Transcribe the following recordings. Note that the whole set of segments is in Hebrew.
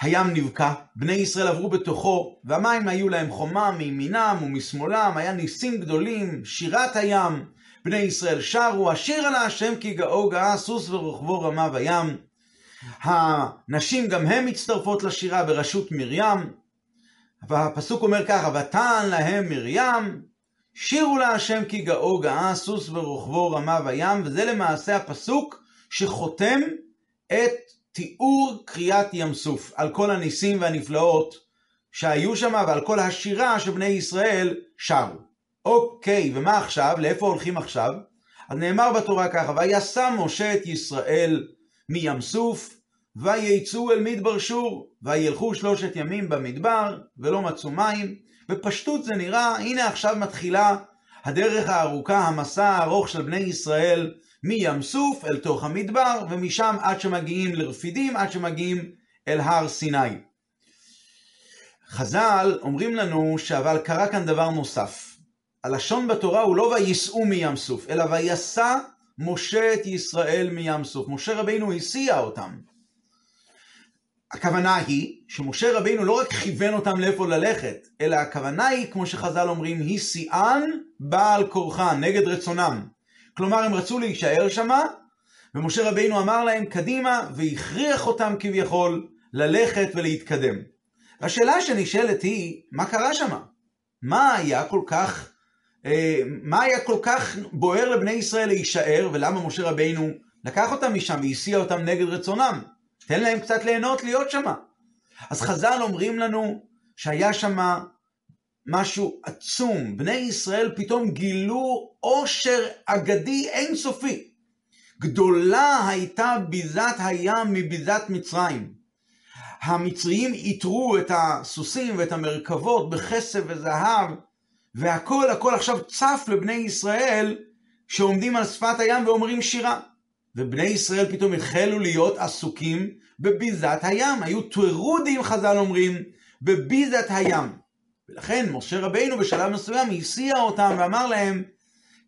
הים נבקע, בני ישראל עברו בתוכו, והמים היו להם חומה מימינם ומשמאלם, היה ניסים גדולים, שירת הים, בני ישראל שרו, השיר על השם כי גאו גאה, סוס ורוכבו רמה בים. הנשים גם הן מצטרפות לשירה בראשות מרים, והפסוק אומר ככה, ותען להם מרים, שירו להשם כי גאו גאה, סוס ורוכבו רמה בים, וזה למעשה הפסוק שחותם את תיאור קריאת ים סוף, על כל הניסים והנפלאות שהיו שם ועל כל השירה שבני ישראל שרו. אוקיי, ומה עכשיו? לאיפה הולכים עכשיו? אז נאמר בתורה ככה, וישם משה את ישראל מים סוף, ויצאו אל מדבר שור, וילכו שלושת ימים במדבר, ולא מצאו מים. בפשטות זה נראה, הנה עכשיו מתחילה הדרך הארוכה, המסע הארוך של בני ישראל מים סוף אל תוך המדבר, ומשם עד שמגיעים לרפידים, עד שמגיעים אל הר סיני. חז"ל אומרים לנו שאבל קרה כאן דבר נוסף. הלשון בתורה הוא לא וייסעו מים סוף, אלא ויסע משה את ישראל מים סוף. משה רבינו הסיע אותם. הכוונה היא שמשה רבינו לא רק כיוון אותם לאיפה ללכת, אלא הכוונה היא, כמו שחז"ל אומרים, היא שיאן בעל כורחן, נגד רצונם. כלומר, הם רצו להישאר שמה, ומשה רבינו אמר להם קדימה, והכריח אותם כביכול ללכת ולהתקדם. השאלה שנשאלת היא, מה קרה שמה? מה היה כל כך, אה, מה היה כל כך בוער לבני ישראל להישאר, ולמה משה רבינו לקח אותם משם והסיע אותם נגד רצונם? תן להם קצת ליהנות להיות שמה. אז חז"ל אומרים לנו שהיה שמה משהו עצום. בני ישראל פתאום גילו עושר אגדי אינסופי. גדולה הייתה ביזת הים מביזת מצרים. המצריים איתרו את הסוסים ואת המרכבות בכסף וזהב, והכל הכל עכשיו צף לבני ישראל שעומדים על שפת הים ואומרים שירה. ובני ישראל פתאום החלו להיות עסוקים בביזת הים. היו טרודים, חז"ל אומרים, בביזת הים. ולכן משה רבינו בשלב מסוים הסיע אותם ואמר להם,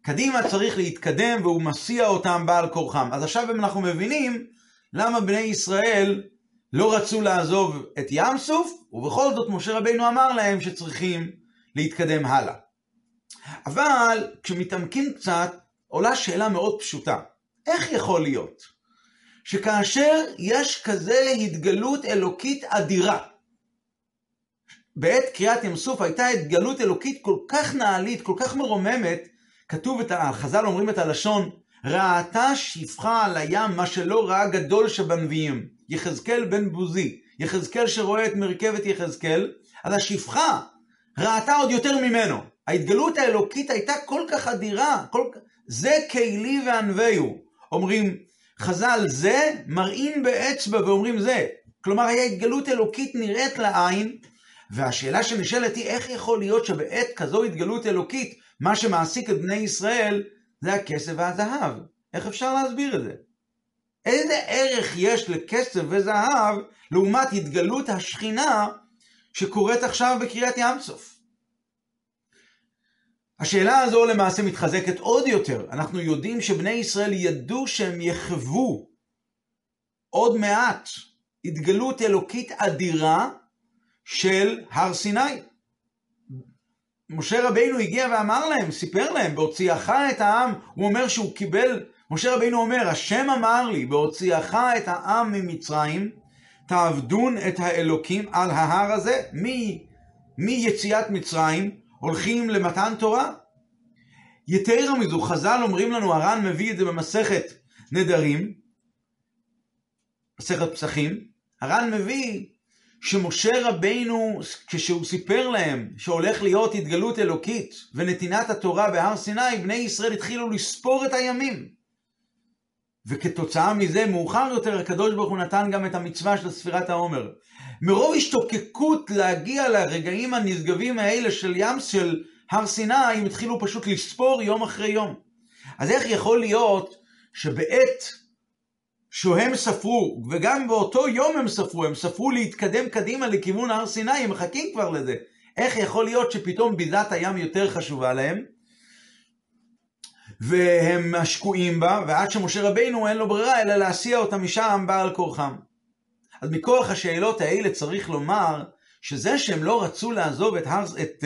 קדימה צריך להתקדם והוא מסיע אותם בעל כורחם. אז עכשיו אנחנו מבינים למה בני ישראל לא רצו לעזוב את ים סוף, ובכל זאת משה רבינו אמר להם שצריכים להתקדם הלאה. אבל כשמתעמקים קצת, עולה שאלה מאוד פשוטה. איך יכול להיות שכאשר יש כזה התגלות אלוקית אדירה, בעת קריאת ים סוף הייתה התגלות אלוקית כל כך נעלית, כל כך מרוממת, כתוב את ה... חז"ל אומרים את הלשון, ראתה שפחה על הים מה שלא ראה גדול שבנביאים, יחזקאל בן בוזי, יחזקאל שרואה את מרכבת יחזקאל, אז השפחה ראתה עוד יותר ממנו. ההתגלות האלוקית הייתה כל כך אדירה, כל... זה כלי וענווהו. אומרים חז"ל זה, מראים באצבע ואומרים זה. כלומר, היה התגלות אלוקית נראית לעין, והשאלה שנשאלת היא, איך יכול להיות שבעת כזו התגלות אלוקית, מה שמעסיק את בני ישראל זה הכסף והזהב? איך אפשר להסביר את זה? איזה ערך יש לכסף וזהב לעומת התגלות השכינה שקורית עכשיו בקריאת ים סוף? השאלה הזו למעשה מתחזקת עוד יותר. אנחנו יודעים שבני ישראל ידעו שהם יחוו עוד מעט התגלות אלוקית אדירה של הר סיני. משה רבינו הגיע ואמר להם, סיפר להם, בהוציאך את העם, הוא אומר שהוא קיבל, משה רבינו אומר, השם אמר לי, בהוציאך את העם ממצרים, תעבדון את האלוקים על ההר הזה, מיציאת מצרים, הולכים למתן תורה. יתרה מזו, חז"ל אומרים לנו, הר"ן מביא את זה במסכת נדרים, מסכת פסחים, הר"ן מביא שמשה רבינו, כשהוא סיפר להם שהולך להיות התגלות אלוקית ונתינת התורה בהר סיני, בני ישראל התחילו לספור את הימים. וכתוצאה מזה, מאוחר יותר, הקדוש ברוך הוא נתן גם את המצווה של ספירת העומר. מרוב השתוקקות להגיע לרגעים הנשגבים האלה של ים של הר סיני, הם התחילו פשוט לספור יום אחרי יום. אז איך יכול להיות שבעת שהם ספרו, וגם באותו יום הם ספרו, הם ספרו להתקדם קדימה לכיוון הר סיני, הם מחכים כבר לזה. איך יכול להיות שפתאום ביזת הים יותר חשובה להם? והם שקועים בה, ועד שמשה רבינו אין לו ברירה אלא להסיע אותם משם בעל כורחם. אז מכוח השאלות האלה צריך לומר שזה שהם לא רצו לעזוב את, הר, את,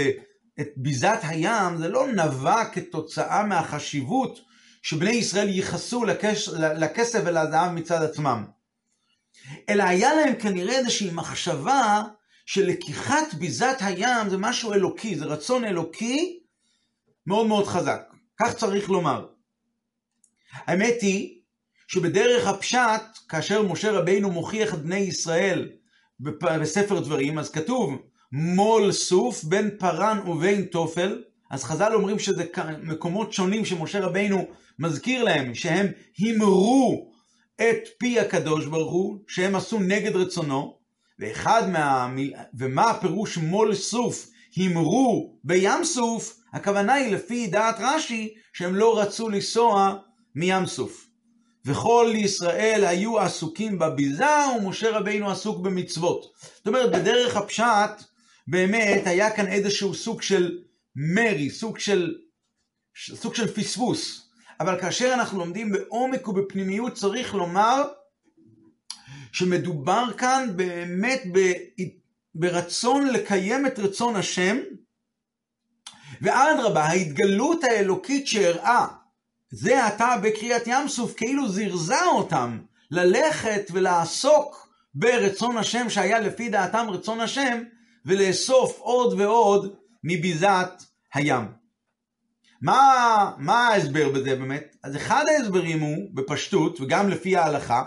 את ביזת הים, זה לא נבע כתוצאה מהחשיבות שבני ישראל ייחסו לכס, לכסף ולזהב מצד עצמם. אלא היה להם כנראה איזושהי מחשבה שלקיחת ביזת הים זה משהו אלוקי, זה רצון אלוקי מאוד מאוד חזק. כך צריך לומר. האמת היא שבדרך הפשט, כאשר משה רבינו מוכיח את בני ישראל בספר דברים, אז כתוב מול סוף בין פרן ובין תופל, אז חז"ל אומרים שזה מקומות שונים שמשה רבינו מזכיר להם, שהם הימרו את פי הקדוש ברוך הוא, שהם עשו נגד רצונו, ואחד מה... ומה הפירוש מול סוף הימרו בים סוף, הכוונה היא לפי דעת רש"י, שהם לא רצו לנסוע מים סוף. וכל ישראל היו עסוקים בביזה, ומשה רבינו עסוק במצוות. זאת אומרת, בדרך הפשט, באמת היה כאן איזשהו סוג של מרי, סוג של, סוג של פספוס. אבל כאשר אנחנו לומדים בעומק ובפנימיות, צריך לומר שמדובר כאן באמת ברצון לקיים את רצון השם, ואדרבה, ההתגלות האלוקית שהראה זה עתה בקריאת ים סוף, כאילו זירזה אותם ללכת ולעסוק ברצון השם שהיה לפי דעתם רצון השם, ולאסוף עוד ועוד מביזת הים. מה, מה ההסבר בזה באמת? אז אחד ההסברים הוא, בפשטות, וגם לפי ההלכה,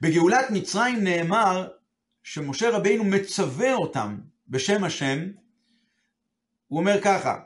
בגאולת מצרים נאמר שמשה רבינו מצווה אותם בשם השם, הוא אומר ככה,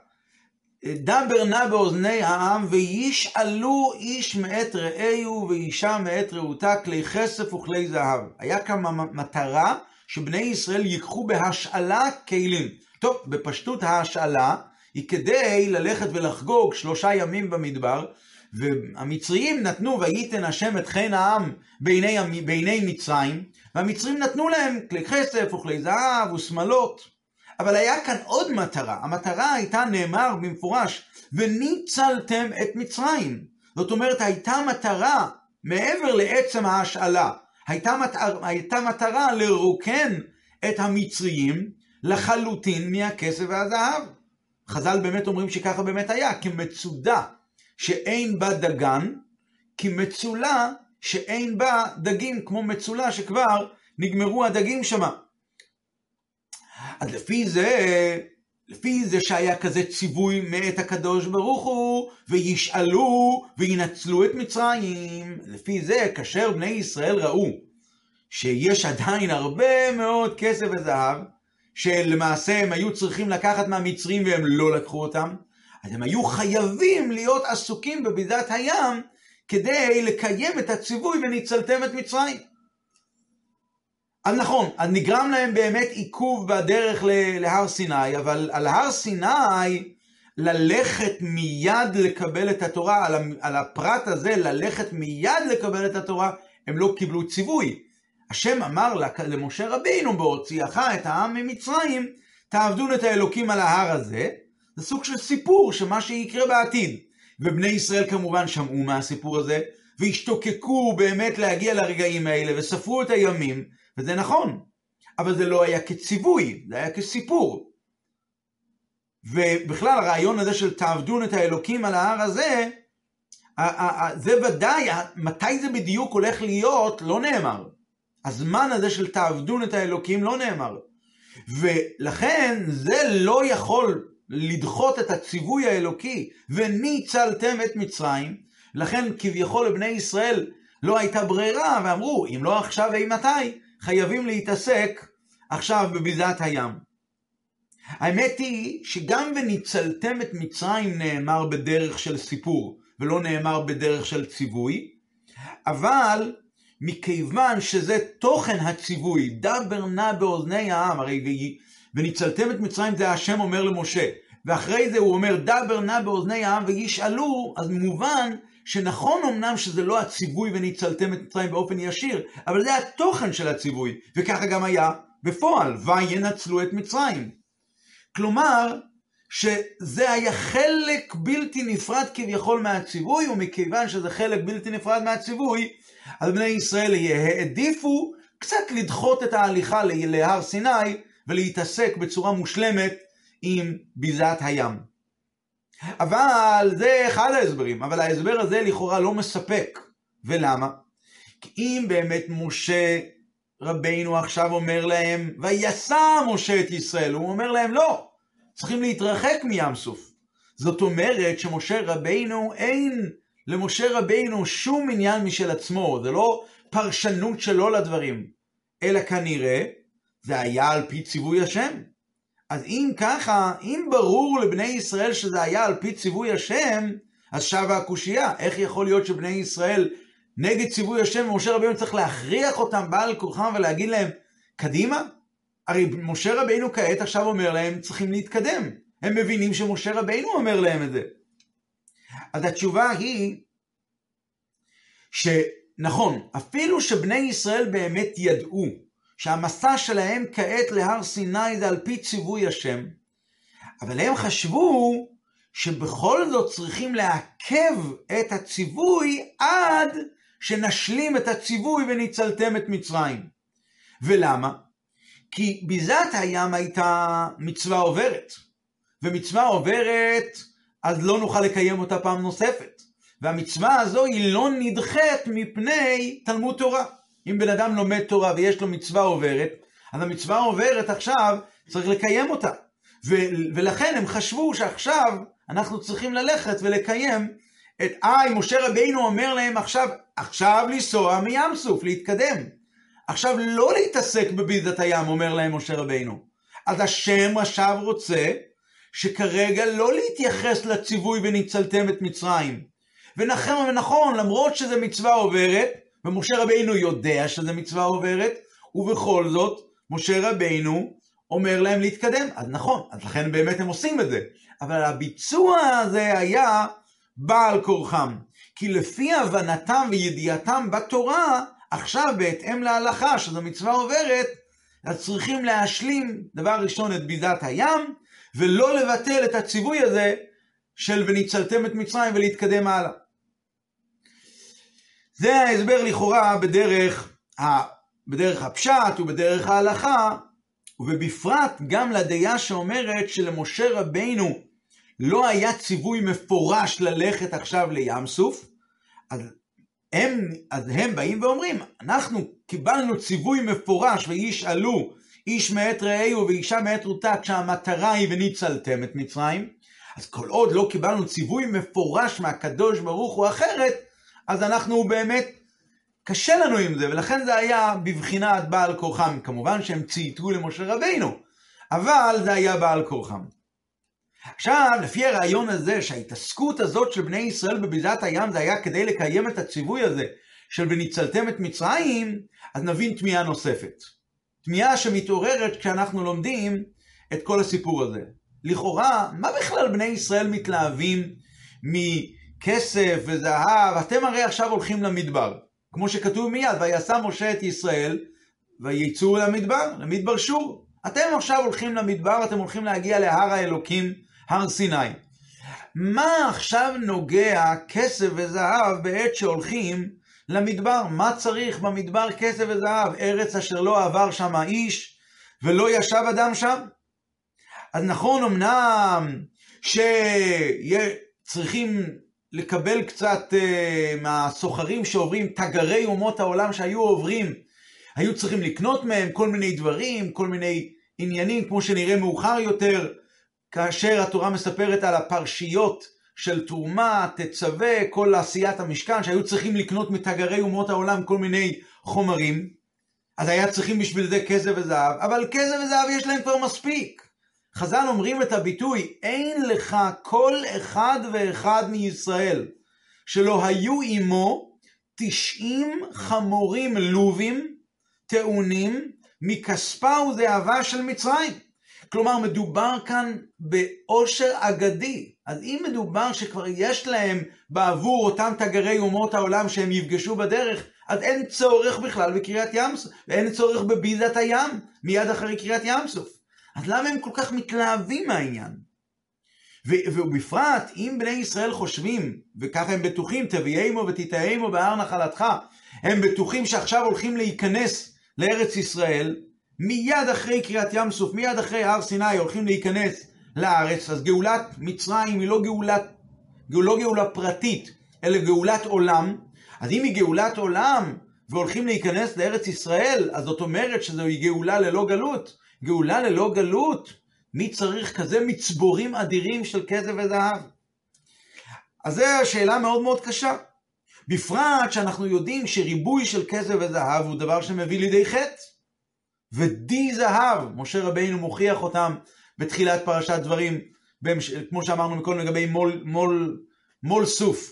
דבר נא באוזני העם וישאלו איש מאת רעהו ואישה מאת רעותה כלי כסף וכלי זהב. היה כאן מטרה שבני ישראל ייקחו בהשאלה כלים. טוב, בפשטות ההשאלה היא כדי ללכת ולחגוג שלושה ימים במדבר, והמצריים נתנו וייתן השם את חן העם בעיני, בעיני מצרים, והמצרים נתנו להם כלי כסף וכלי זהב ושמלות. אבל היה כאן עוד מטרה, המטרה הייתה נאמר במפורש, וניצלתם את מצרים. זאת אומרת, הייתה מטרה מעבר לעצם ההשאלה, הייתה, מטרה, הייתה מטרה לרוקן את המצריים לחלוטין מהכסף והזהב. חז"ל באמת אומרים שככה באמת היה, כמצודה שאין בה דגן, כמצולה שאין בה דגים, כמו מצולה שכבר נגמרו הדגים שמה. אז לפי זה, לפי זה שהיה כזה ציווי מאת הקדוש ברוך הוא, וישאלו וינצלו את מצרים, לפי זה, כאשר בני ישראל ראו שיש עדיין הרבה מאוד כסף וזהב, שלמעשה הם היו צריכים לקחת מהמצרים והם לא לקחו אותם, אז הם היו חייבים להיות עסוקים בביזת הים כדי לקיים את הציווי וניצלתם את מצרים. אז נכון, אז נגרם להם באמת עיכוב בדרך להר סיני, אבל על הר סיני ללכת מיד לקבל את התורה, על הפרט הזה ללכת מיד לקבל את התורה, הם לא קיבלו ציווי. השם אמר למשה רבינו בהוציאך את העם ממצרים, תעבדון את האלוקים על ההר הזה, זה סוג של סיפור של מה שיקרה בעתיד. ובני ישראל כמובן שמעו מהסיפור הזה, והשתוקקו באמת להגיע לרגעים האלה, וספרו את הימים, וזה נכון, אבל זה לא היה כציווי, זה היה כסיפור. ובכלל הרעיון הזה של תעבדון את האלוקים על ההר הזה, זה ודאי, מתי זה בדיוק הולך להיות, לא נאמר. הזמן הזה של תעבדון את האלוקים לא נאמר. ולכן זה לא יכול לדחות את הציווי האלוקי, וניצלתם את מצרים, לכן כביכול לבני ישראל לא הייתה ברירה, ואמרו, אם לא עכשיו, אימתי? חייבים להתעסק עכשיו בביזת הים. האמת היא שגם וניצלתם את מצרים נאמר בדרך של סיפור, ולא נאמר בדרך של ציווי, אבל מכיוון שזה תוכן הציווי, דבר נא באוזני העם, הרי וניצלתם את מצרים זה השם אומר למשה, ואחרי זה הוא אומר דבר נא באוזני העם וישאלו, אז מובן שנכון אמנם שזה לא הציווי וניצלתם את מצרים באופן ישיר, אבל זה התוכן של הציווי, וככה גם היה בפועל, וינצלו את מצרים. כלומר, שזה היה חלק בלתי נפרד כביכול מהציווי, ומכיוון שזה חלק בלתי נפרד מהציווי, אז בני ישראל העדיפו קצת לדחות את ההליכה להר סיני ולהתעסק בצורה מושלמת עם ביזת הים. אבל זה אחד ההסברים, אבל ההסבר הזה לכאורה לא מספק. ולמה? כי אם באמת משה רבינו עכשיו אומר להם, ויסע משה את ישראל, הוא אומר להם לא, צריכים להתרחק מים סוף. זאת אומרת שמשה רבינו אין למשה רבינו שום עניין משל עצמו, זה לא פרשנות שלו לדברים, אלא כנראה זה היה על פי ציווי השם. אז אם ככה, אם ברור לבני ישראל שזה היה על פי ציווי השם, אז שבה הקושייה, איך יכול להיות שבני ישראל נגד ציווי השם, ומשה רבינו צריך להכריח אותם בעל כורחם ולהגיד להם, קדימה? הרי משה רבינו כעת עכשיו אומר להם, צריכים להתקדם. הם מבינים שמשה רבינו אומר להם את זה. אז התשובה היא, שנכון, אפילו שבני ישראל באמת ידעו שהמסע שלהם כעת להר סיני זה על פי ציווי השם, אבל הם חשבו שבכל זאת צריכים לעכב את הציווי עד שנשלים את הציווי וניצלתם את מצרים. ולמה? כי ביזת הים הייתה מצווה עוברת, ומצווה עוברת אז לא נוכל לקיים אותה פעם נוספת. והמצווה הזו היא לא נדחית מפני תלמוד תורה. אם בן אדם לומד תורה ויש לו מצווה עוברת, אז המצווה עוברת עכשיו, צריך לקיים אותה. ו- ולכן הם חשבו שעכשיו אנחנו צריכים ללכת ולקיים את, אה, משה רבינו אומר להם עכשיו, עכשיו לנסוע מים סוף, להתקדם. עכשיו לא להתעסק בביזת הים, אומר להם משה רבינו. אז השם עכשיו רוצה שכרגע לא להתייחס לציווי וניצלתם את מצרים. ונכון, ונכון, למרות שזה מצווה עוברת, ומשה רבינו יודע שזה מצווה עוברת, ובכל זאת, משה רבינו אומר להם להתקדם. אז נכון, אז לכן באמת הם עושים את זה. אבל הביצוע הזה היה בעל כורחם. כי לפי הבנתם וידיעתם בתורה, עכשיו בהתאם להלכה, שזו מצווה עוברת, אז צריכים להשלים, דבר ראשון, את ביזת הים, ולא לבטל את הציווי הזה של וניצלתם את מצרים ולהתקדם הלאה. זה ההסבר לכאורה בדרך. בדרך הפשט ובדרך ההלכה, ובפרט גם לדעה שאומרת שלמשה רבינו לא היה ציווי מפורש ללכת עכשיו לים סוף, אז הם, אז הם באים ואומרים, אנחנו קיבלנו ציווי מפורש ואיש עלו, איש מאת רעהו ואישה מאת רותה, כשהמטרה היא וניצלתם את מצרים, אז כל עוד לא קיבלנו ציווי מפורש מהקדוש ברוך הוא אחרת, אז אנחנו באמת, קשה לנו עם זה, ולכן זה היה בבחינת בעל כורחם. כמובן שהם צייתו למשה רבינו, אבל זה היה בעל כורחם. עכשיו, לפי הרעיון הזה, שההתעסקות הזאת של בני ישראל בביזת הים זה היה כדי לקיים את הציווי הזה של וניצלתם את מצרים, אז נבין תמיהה נוספת. תמיהה שמתעוררת כשאנחנו לומדים את כל הסיפור הזה. לכאורה, מה בכלל בני ישראל מתלהבים מכסף וזהב? אתם הרי עכשיו הולכים למדבר. כמו שכתוב מיד, ויסע משה את ישראל, ויצאו למדבר, למדבר שור. אתם עכשיו הולכים למדבר, אתם הולכים להגיע להר האלוקים, הר סיני. מה עכשיו נוגע כסף וזהב בעת שהולכים למדבר? מה צריך במדבר כסף וזהב? ארץ אשר לא עבר שם איש ולא ישב אדם שם? אז נכון אמנם שצריכים לקבל קצת uh, מהסוחרים שעוברים, תגרי אומות העולם שהיו עוברים, היו צריכים לקנות מהם כל מיני דברים, כל מיני עניינים, כמו שנראה מאוחר יותר, כאשר התורה מספרת על הפרשיות של תרומה, תצווה, כל עשיית המשכן, שהיו צריכים לקנות מתגרי אומות העולם כל מיני חומרים, אז היה צריכים בשביל זה כסף וזהב, אבל כסף וזהב יש להם כבר מספיק. חז"ל אומרים את הביטוי, אין לך כל אחד ואחד מישראל שלא היו עמו תשעים חמורים לובים טעונים מכספה וזהבה של מצרים. כלומר, מדובר כאן בעושר אגדי. אז אם מדובר שכבר יש להם בעבור אותם תגרי אומות העולם שהם יפגשו בדרך, אז אין צורך בכלל בקריאת ים סוף, ואין צורך בביזת הים מיד אחרי קריאת ים סוף. אז למה הם כל כך מתלהבים מהעניין? ובפרט, אם בני ישראל חושבים, וככה הם בטוחים, תביאמו ותטעמו בהר נחלתך, הם בטוחים שעכשיו הולכים להיכנס לארץ ישראל, מיד אחרי קריאת ים סוף, מיד אחרי הר סיני הולכים להיכנס לארץ, אז גאולת מצרים היא לא גאולת, לא גאולה פרטית, אלא גאולת עולם. אז אם היא גאולת עולם והולכים להיכנס לארץ ישראל, אז זאת אומרת שזוהי גאולה ללא גלות. גאולה ללא גלות, מי צריך כזה מצבורים אדירים של כסף וזהב? אז זו שאלה מאוד מאוד קשה. בפרט שאנחנו יודעים שריבוי של כסף וזהב הוא דבר שמביא לידי חטא. ודי זהב, משה רבינו מוכיח אותם בתחילת פרשת דברים, כמו שאמרנו מקודם לגבי מול, מול, מול סוף.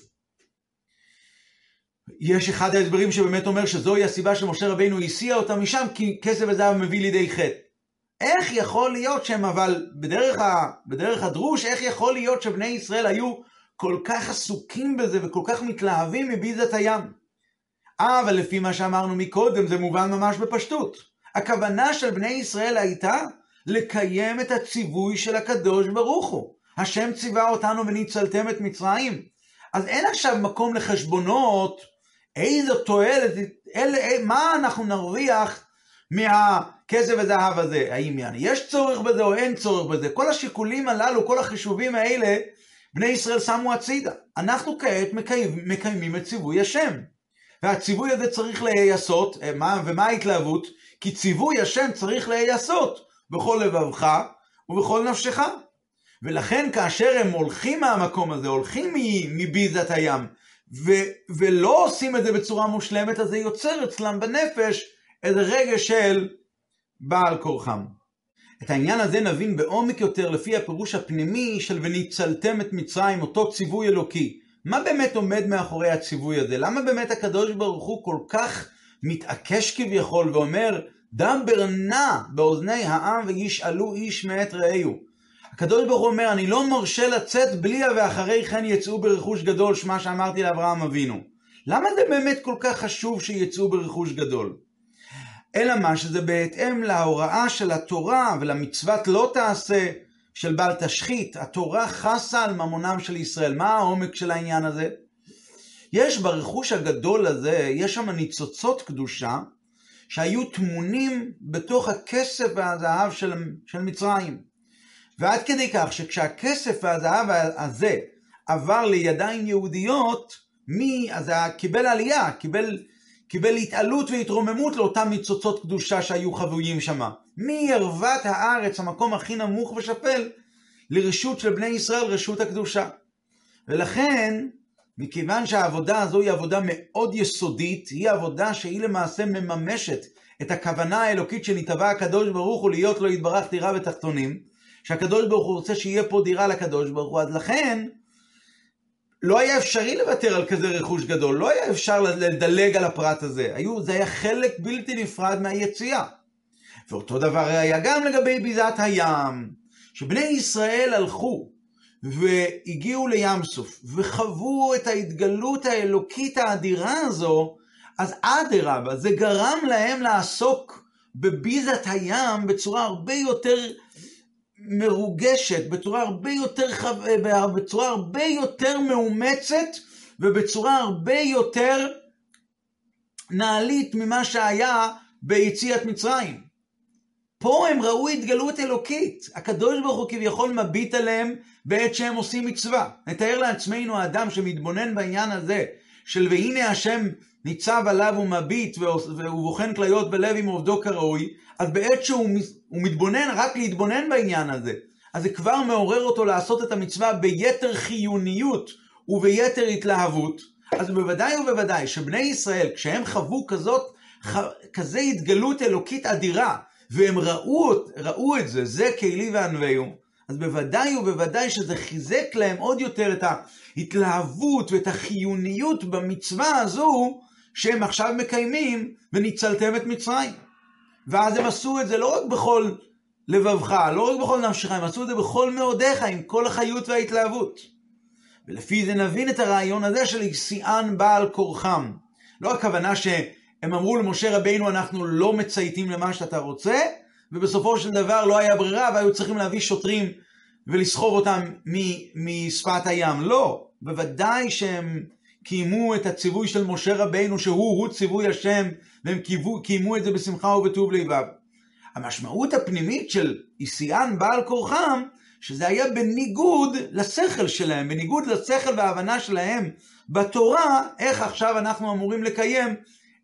יש אחד ההסברים שבאמת אומר שזוהי הסיבה שמשה רבינו הסיע אותם משם, כי כסף וזהב מביא לידי חטא. איך יכול להיות שהם אבל, בדרך, ה, בדרך הדרוש, איך יכול להיות שבני ישראל היו כל כך עסוקים בזה וכל כך מתלהבים מביזת הים? אה, אבל לפי מה שאמרנו מקודם, זה מובן ממש בפשטות. הכוונה של בני ישראל הייתה לקיים את הציווי של הקדוש ברוך הוא. השם ציווה אותנו וניצלתם את מצרים. אז אין עכשיו מקום לחשבונות, איזו תועלת, אל, מה אנחנו נרוויח מהכסף וזהב הזה? האם יש צורך בזה או אין צורך בזה? כל השיקולים הללו, כל החישובים האלה, בני ישראל שמו הצידה. אנחנו כעת מקיים, מקיימים את ציווי השם. והציווי הזה צריך להיעשות, אה, ומה ההתלהבות? כי ציווי השם צריך להיעשות בכל לבבך ובכל נפשך. ולכן כאשר הם הולכים מהמקום הזה, הולכים מביזת הים, ו- ולא עושים את זה בצורה מושלמת, אז זה יוצר אצלם בנפש איזה רגש של בעל כורחם. את העניין הזה נבין בעומק יותר לפי הפירוש הפנימי של וניצלתם את מצרים, אותו ציווי אלוקי. מה באמת עומד מאחורי הציווי הזה? למה באמת הקדוש ברוך הוא כל כך מתעקש כביכול ואומר, דבר נע באוזני העם וישאלו איש מאת רעהו. הקדוש ברוך הוא אומר, אני לא מרשה לצאת בלי ואחרי כן יצאו ברכוש גדול, שמה שאמרתי לאברהם אבינו. למה זה באמת כל כך חשוב שיצאו ברכוש גדול? אלא מה שזה בהתאם להוראה של התורה ולמצוות לא תעשה של בל תשחית. התורה חסה על ממונם של ישראל. מה העומק של העניין הזה? יש ברכוש הגדול הזה, יש שם ניצוצות קדושה שהיו טמונים בתוך הכסף והזהב של, של מצרים. ועד כדי כך שכשהכסף והזהב הזה עבר לידיים יהודיות, מי, אז קיבל עלייה, קיבל, קיבל התעלות והתרוממות לאותם ניצוצות קדושה שהיו חבויים שם. מערוות הארץ, המקום הכי נמוך ושפל, לרשות של בני ישראל, רשות הקדושה. ולכן, מכיוון שהעבודה הזו היא עבודה מאוד יסודית, היא עבודה שהיא למעשה מממשת את הכוונה האלוקית שנתבע הקדוש ברוך הוא להיות לו יתברך דירה ותחתונים, שהקדוש ברוך הוא רוצה שיהיה פה דירה לקדוש ברוך הוא, אז לכן לא היה אפשרי לוותר על כזה רכוש גדול, לא היה אפשר לדלג על הפרט הזה, היו, זה היה חלק בלתי נפרד מהיציאה. ואותו דבר היה גם לגבי ביזת הים, שבני ישראל הלכו והגיעו לים סוף, וחוו את ההתגלות האלוקית האדירה הזו, אז אדרבה, זה גרם להם לעסוק בביזת הים בצורה הרבה יותר מרוגשת, בצורה הרבה יותר, חו... בצורה הרבה יותר מאומצת, ובצורה הרבה יותר נעלית ממה שהיה ביציאת מצרים. פה הם ראו התגלות אלוקית. הקדוש ברוך הוא כביכול מביט עליהם בעת שהם עושים מצווה. נתאר לעצמנו האדם שמתבונן בעניין הזה, של והנה השם ניצב עליו ומביט והוא בוחן כליות בלב עם עובדו כראוי, אז בעת שהוא מתבונן רק להתבונן בעניין הזה, אז זה כבר מעורר אותו לעשות את המצווה ביתר חיוניות וביתר התלהבות, אז בוודאי ובוודאי שבני ישראל, כשהם חוו כזאת, כזה התגלות אלוקית אדירה, והם ראו, ראו את זה, זה כלי וענווהו, אז בוודאי ובוודאי שזה חיזק להם עוד יותר את ההתלהבות ואת החיוניות במצווה הזו שהם עכשיו מקיימים וניצלתם את מצרים. ואז הם עשו את זה לא רק בכל לבבך, לא רק בכל נפשך, הם עשו את זה בכל מאודיך, עם כל החיות וההתלהבות. ולפי זה נבין את הרעיון הזה של השיאן בעל כורחם. לא הכוונה שהם אמרו למשה רבינו אנחנו לא מצייתים למה שאתה רוצה, ובסופו של דבר לא היה ברירה והיו צריכים להביא שוטרים ולסחוב אותם משפת הים. לא, בוודאי שהם קיימו את הציווי של משה רבינו שהוא הוא ציווי השם והם קיימו, קיימו את זה בשמחה ובטוב לבב. המשמעות הפנימית של איסיאן בעל כורחם שזה היה בניגוד לשכל שלהם, בניגוד לשכל וההבנה שלהם בתורה, איך עכשיו אנחנו אמורים לקיים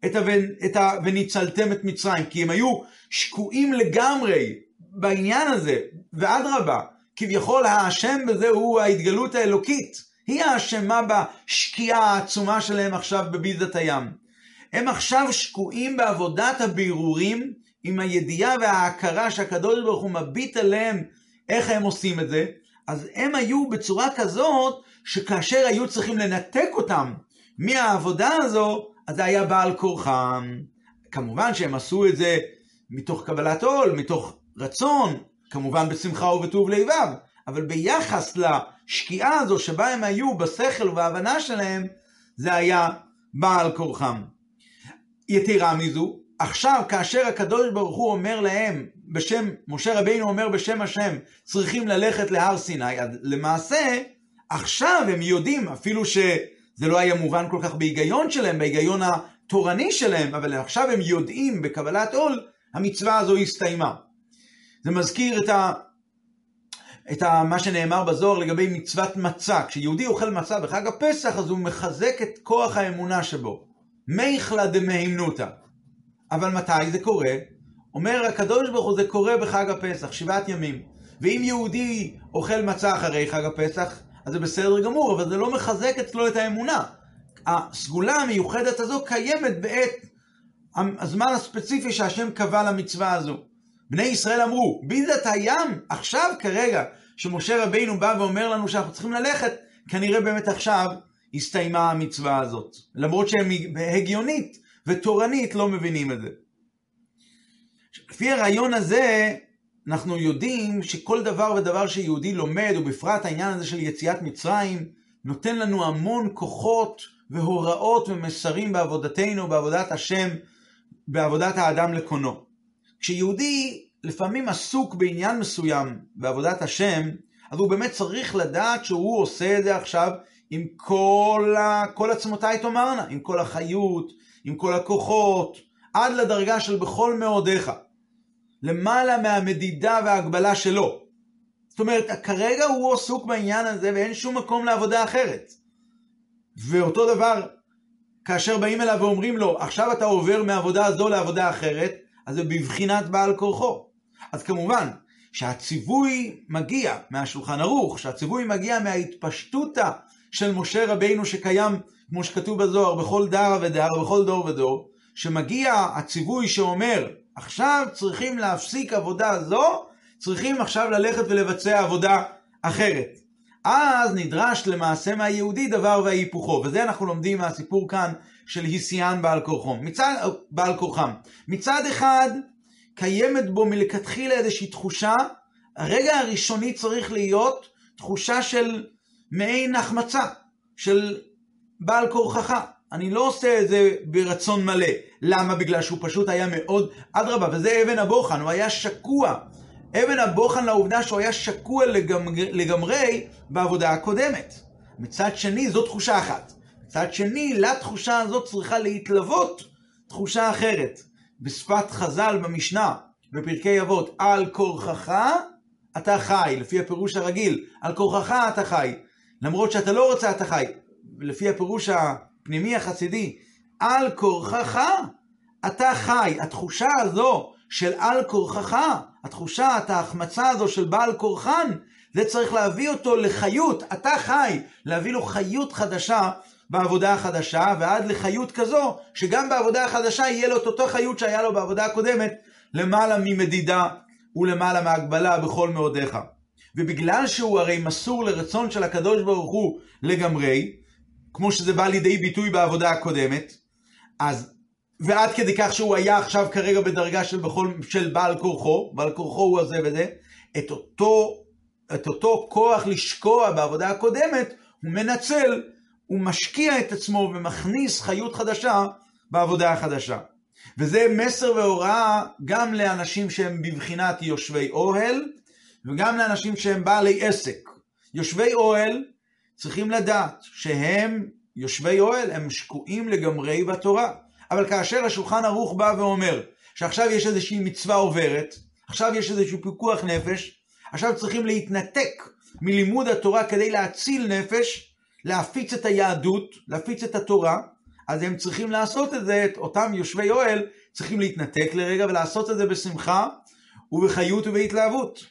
את ה... את ה... וניצלתם את מצרים, כי הם היו שקועים לגמרי בעניין הזה, ואדרבה, כביכול האשם בזה הוא ההתגלות האלוקית, היא האשמה בשקיעה העצומה שלהם עכשיו בביזת הים. הם עכשיו שקועים בעבודת הבירורים עם הידיעה וההכרה שהקדוש ברוך הוא מביט עליהם איך הם עושים את זה? אז הם היו בצורה כזאת, שכאשר היו צריכים לנתק אותם מהעבודה הזו, אז זה היה בעל כורחם. כמובן שהם עשו את זה מתוך קבלת עול, מתוך רצון, כמובן בשמחה ובטוב לבב, אבל ביחס לשקיעה הזו שבה הם היו בשכל ובהבנה שלהם, זה היה בעל כורחם. יתרה מזו, עכשיו כאשר הקדוש ברוך הוא אומר להם בשם, משה רבינו אומר בשם השם, צריכים ללכת להר סיני, למעשה עכשיו הם יודעים, אפילו שזה לא היה מובן כל כך בהיגיון שלהם, בהיגיון התורני שלהם, אבל עכשיו הם יודעים בקבלת עול, המצווה הזו הסתיימה. זה מזכיר את, ה, את ה, מה שנאמר בזוהר לגבי מצוות מצה. כשיהודי אוכל מצה בחג הפסח, אז הוא מחזק את כוח האמונה שבו. מיכלה דמהימנותא. אבל מתי זה קורה? אומר הקדוש ברוך הוא זה קורה בחג הפסח, שבעת ימים. ואם יהודי אוכל מצה אחרי חג הפסח, אז זה בסדר גמור, אבל זה לא מחזק אצלו את האמונה. הסגולה המיוחדת הזו קיימת בעת הזמן הספציפי שהשם קבע למצווה הזו. בני ישראל אמרו, ביזת הים, עכשיו כרגע, שמשה רבינו בא ואומר לנו שאנחנו צריכים ללכת, כנראה באמת עכשיו הסתיימה המצווה הזאת. למרות שהם הגיונית ותורנית לא מבינים את זה. לפי הרעיון הזה, אנחנו יודעים שכל דבר ודבר שיהודי לומד, ובפרט העניין הזה של יציאת מצרים, נותן לנו המון כוחות והוראות ומסרים בעבודתנו, בעבודת השם, בעבודת האדם לקונו. כשיהודי לפעמים עסוק בעניין מסוים בעבודת השם, אז הוא באמת צריך לדעת שהוא עושה את זה עכשיו עם כל, ה... כל עצמותיי תאמרנה, עם כל החיות, עם כל הכוחות, עד לדרגה של בכל מאודיך. למעלה מהמדידה וההגבלה שלו. זאת אומרת, כרגע הוא עסוק בעניין הזה ואין שום מקום לעבודה אחרת. ואותו דבר, כאשר באים אליו ואומרים לו, עכשיו אתה עובר מעבודה זו לעבודה אחרת, אז זה בבחינת בעל כורחו. אז כמובן, שהציווי מגיע מהשולחן ערוך, שהציווי מגיע מההתפשטותא של משה רבינו שקיים, כמו שכתוב בזוהר, בכל דר ודר, בכל דור ודור, שמגיע הציווי שאומר, עכשיו צריכים להפסיק עבודה זו, צריכים עכשיו ללכת ולבצע עבודה אחרת. אז נדרש למעשה מהיהודי דבר והיפוכו, וזה אנחנו לומדים מהסיפור כאן של היסיאן בעל כורחם. מצד, בעל כורחם. מצד אחד, קיימת בו מלכתחילה איזושהי תחושה, הרגע הראשוני צריך להיות תחושה של מעין החמצה, של בעל כורחך. אני לא עושה את זה ברצון מלא. למה? בגלל שהוא פשוט היה מאוד, אדרבה, וזה אבן הבוחן, הוא היה שקוע. אבן הבוחן לעובדה שהוא היה שקוע לגמרי, לגמרי בעבודה הקודמת. מצד שני, זו תחושה אחת. מצד שני, לתחושה הזאת צריכה להתלוות תחושה אחרת. בשפת חז"ל במשנה, בפרקי אבות, על כורחך אתה חי, לפי הפירוש הרגיל, על כורחך אתה חי. למרות שאתה לא רוצה אתה חי. לפי הפירוש הפנימי החסידי, על כורחך אתה חי. התחושה הזו של על כורחך, התחושה, את ההחמצה הזו של בעל כורחן, זה צריך להביא אותו לחיות, אתה חי, להביא לו חיות חדשה בעבודה החדשה, ועד לחיות כזו, שגם בעבודה החדשה יהיה לו את אותו חיות שהיה לו בעבודה הקודמת, למעלה ממדידה ולמעלה מהגבלה בכל מאודיך. ובגלל שהוא הרי מסור לרצון של הקדוש ברוך הוא לגמרי, כמו שזה בא לידי ביטוי בעבודה הקודמת, אז, ועד כדי כך שהוא היה עכשיו כרגע בדרגה של, בכל, של בעל כורחו, בעל כורחו הוא הזה וזה, את אותו, את אותו כוח לשקוע בעבודה הקודמת, הוא מנצל, הוא משקיע את עצמו ומכניס חיות חדשה בעבודה החדשה. וזה מסר והוראה גם לאנשים שהם בבחינת יושבי אוהל, וגם לאנשים שהם בעלי עסק. יושבי אוהל צריכים לדעת שהם יושבי אוהל הם שקועים לגמרי בתורה. אבל כאשר השולחן ערוך בא ואומר שעכשיו יש איזושהי מצווה עוברת, עכשיו יש איזשהו פיקוח נפש, עכשיו צריכים להתנתק מלימוד התורה כדי להציל נפש, להפיץ את היהדות, להפיץ את התורה, אז הם צריכים לעשות את זה, את אותם יושבי אוהל צריכים להתנתק לרגע ולעשות את זה בשמחה ובחיות ובהתלהבות.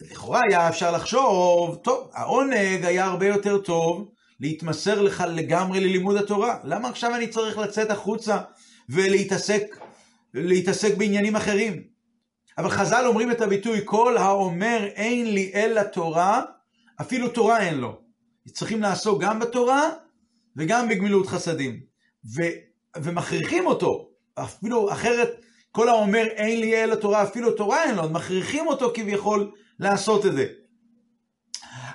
לכאורה היה אפשר לחשוב, טוב, העונג היה הרבה יותר טוב להתמסר לך לגמרי ללימוד התורה. למה עכשיו אני צריך לצאת החוצה ולהתעסק להתעסק בעניינים אחרים? אבל חז"ל אומרים את הביטוי, כל האומר אין לי אלא תורה, אפילו תורה אין לו. צריכים לעסוק גם בתורה וגם בגמילות חסדים. ו, ומכריחים אותו, אפילו אחרת, כל האומר אין לי אלא תורה, אפילו תורה אין לו, מכריחים אותו כביכול לעשות את זה.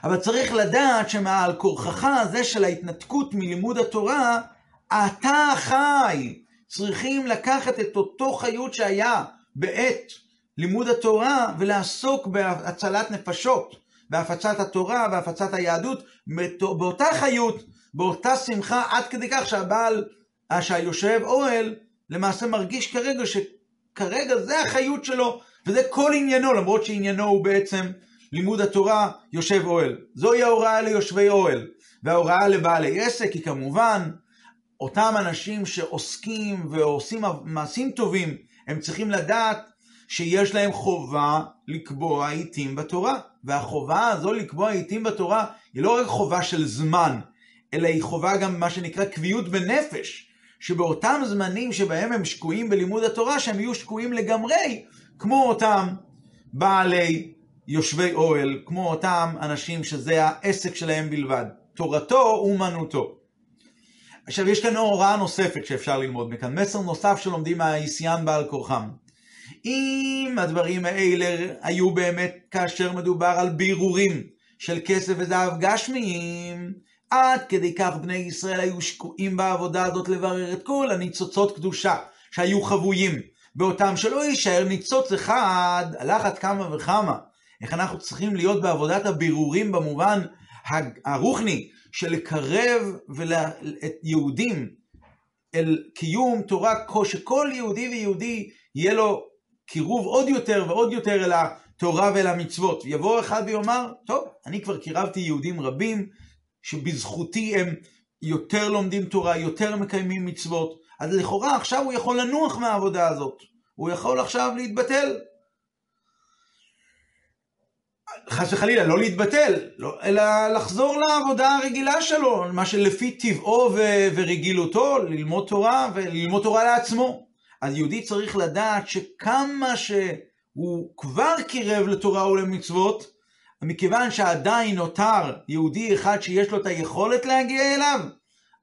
אבל צריך לדעת שמעל כורחך הזה של ההתנתקות מלימוד התורה, אתה חי. צריכים לקחת את אותו חיות שהיה בעת לימוד התורה ולעסוק בהצלת נפשות, בהפצת התורה, בהפצת היהדות, באותה חיות, באותה שמחה, עד כדי כך שהבעל, שהיושב אוהל, למעשה מרגיש כרגע שכרגע זה החיות שלו, וזה כל עניינו, למרות שעניינו הוא בעצם לימוד התורה יושב אוהל. זוהי ההוראה ליושבי אוהל. וההוראה לבעלי עסק היא כמובן אותם אנשים שעוסקים ועושים מעשים טובים, הם צריכים לדעת שיש להם חובה לקבוע עיתים בתורה. והחובה הזו לקבוע עיתים בתורה היא לא רק חובה של זמן, אלא היא חובה גם מה שנקרא קביעות בנפש, שבאותם זמנים שבהם הם שקועים בלימוד התורה, שהם יהיו שקועים לגמרי, כמו אותם בעלי יושבי אוהל, כמו אותם אנשים שזה העסק שלהם בלבד. תורתו אומנותו. עכשיו יש כאן הוראה נוספת שאפשר ללמוד מכאן, מסר נוסף שלומדים מהאיסיאן בעל כורחם. אם הדברים האלה היו באמת כאשר מדובר על בירורים של כסף וזהב גשמיים, עד כדי כך בני ישראל היו שקועים בעבודה הזאת לברר את כל הניצוצות קדושה שהיו חבויים באותם שלא יישאר ניצוץ אחד על אחת כמה וכמה. איך אנחנו צריכים להיות בעבודת הבירורים במובן הרוחני של לקרב את יהודים אל קיום תורה, שכל יהודי ויהודי יהיה לו קירוב עוד יותר ועוד יותר אל התורה ואל המצוות. יבוא אחד ויאמר, טוב, אני כבר קירבתי יהודים רבים, שבזכותי הם יותר לומדים תורה, יותר מקיימים מצוות, אז לכאורה עכשיו הוא יכול לנוח מהעבודה הזאת. הוא יכול עכשיו להתבטל. חס וחלילה, לא להתבטל, לא, אלא לחזור לעבודה הרגילה שלו, מה שלפי טבעו ו- ורגילותו, ללמוד תורה וללמוד תורה לעצמו. אז יהודי צריך לדעת שכמה שהוא כבר קירב לתורה ולמצוות, מכיוון שעדיין נותר יהודי אחד שיש לו את היכולת להגיע אליו,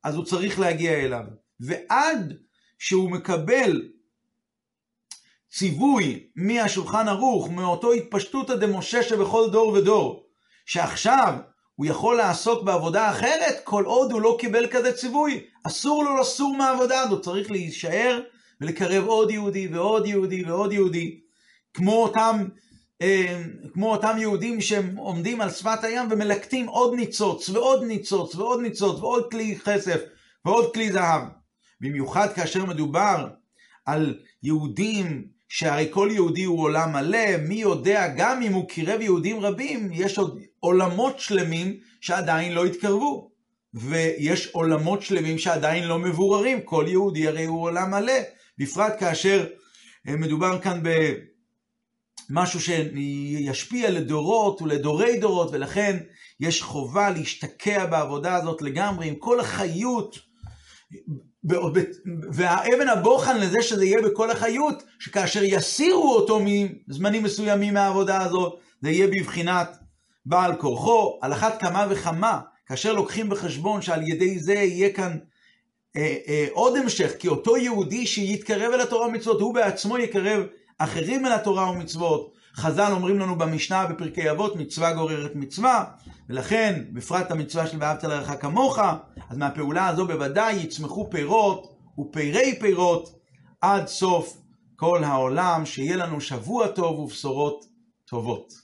אז הוא צריך להגיע אליו. ועד שהוא מקבל ציווי מהשולחן ערוך, מאותו התפשטותא דמשה שבכל דור ודור, שעכשיו הוא יכול לעסוק בעבודה אחרת כל עוד הוא לא קיבל כזה ציווי. אסור לו לסור מהעבודה הזאת, צריך להישאר ולקרב עוד יהודי ועוד יהודי ועוד יהודי, כמו אותם, אה, כמו אותם יהודים שהם עומדים על שפת הים ומלקטים עוד ניצוץ ועוד ניצוץ ועוד ניצוץ ועוד כלי כסף ועוד כלי זהב. במיוחד כאשר מדובר על יהודים שהרי כל יהודי הוא עולם מלא, מי יודע, גם אם הוא קירב יהודים רבים, יש עוד עולמות שלמים שעדיין לא התקרבו. ויש עולמות שלמים שעדיין לא מבוררים, כל יהודי הרי הוא עולם מלא. בפרט כאשר אה, מדובר כאן במשהו שישפיע לדורות ולדורי דורות, ולכן יש חובה להשתקע בעבודה הזאת לגמרי, עם כל החיות. והאבן הבוחן לזה שזה יהיה בכל החיות, שכאשר יסירו אותו מזמנים מסוימים מהעבודה הזאת, זה יהיה בבחינת בעל כורחו, על אחת כמה וכמה, כאשר לוקחים בחשבון שעל ידי זה יהיה כאן אה, אה, עוד המשך, כי אותו יהודי שיתקרב אל התורה ומצוות, הוא בעצמו יקרב אחרים אל התורה ומצוות. חז"ל אומרים לנו במשנה בפרקי אבות, מצווה גוררת מצווה, ולכן, בפרט המצווה של ואהבת לרעך כמוך, אז מהפעולה הזו בוודאי יצמחו פירות ופרי פירות עד סוף כל העולם, שיהיה לנו שבוע טוב ובשורות טובות.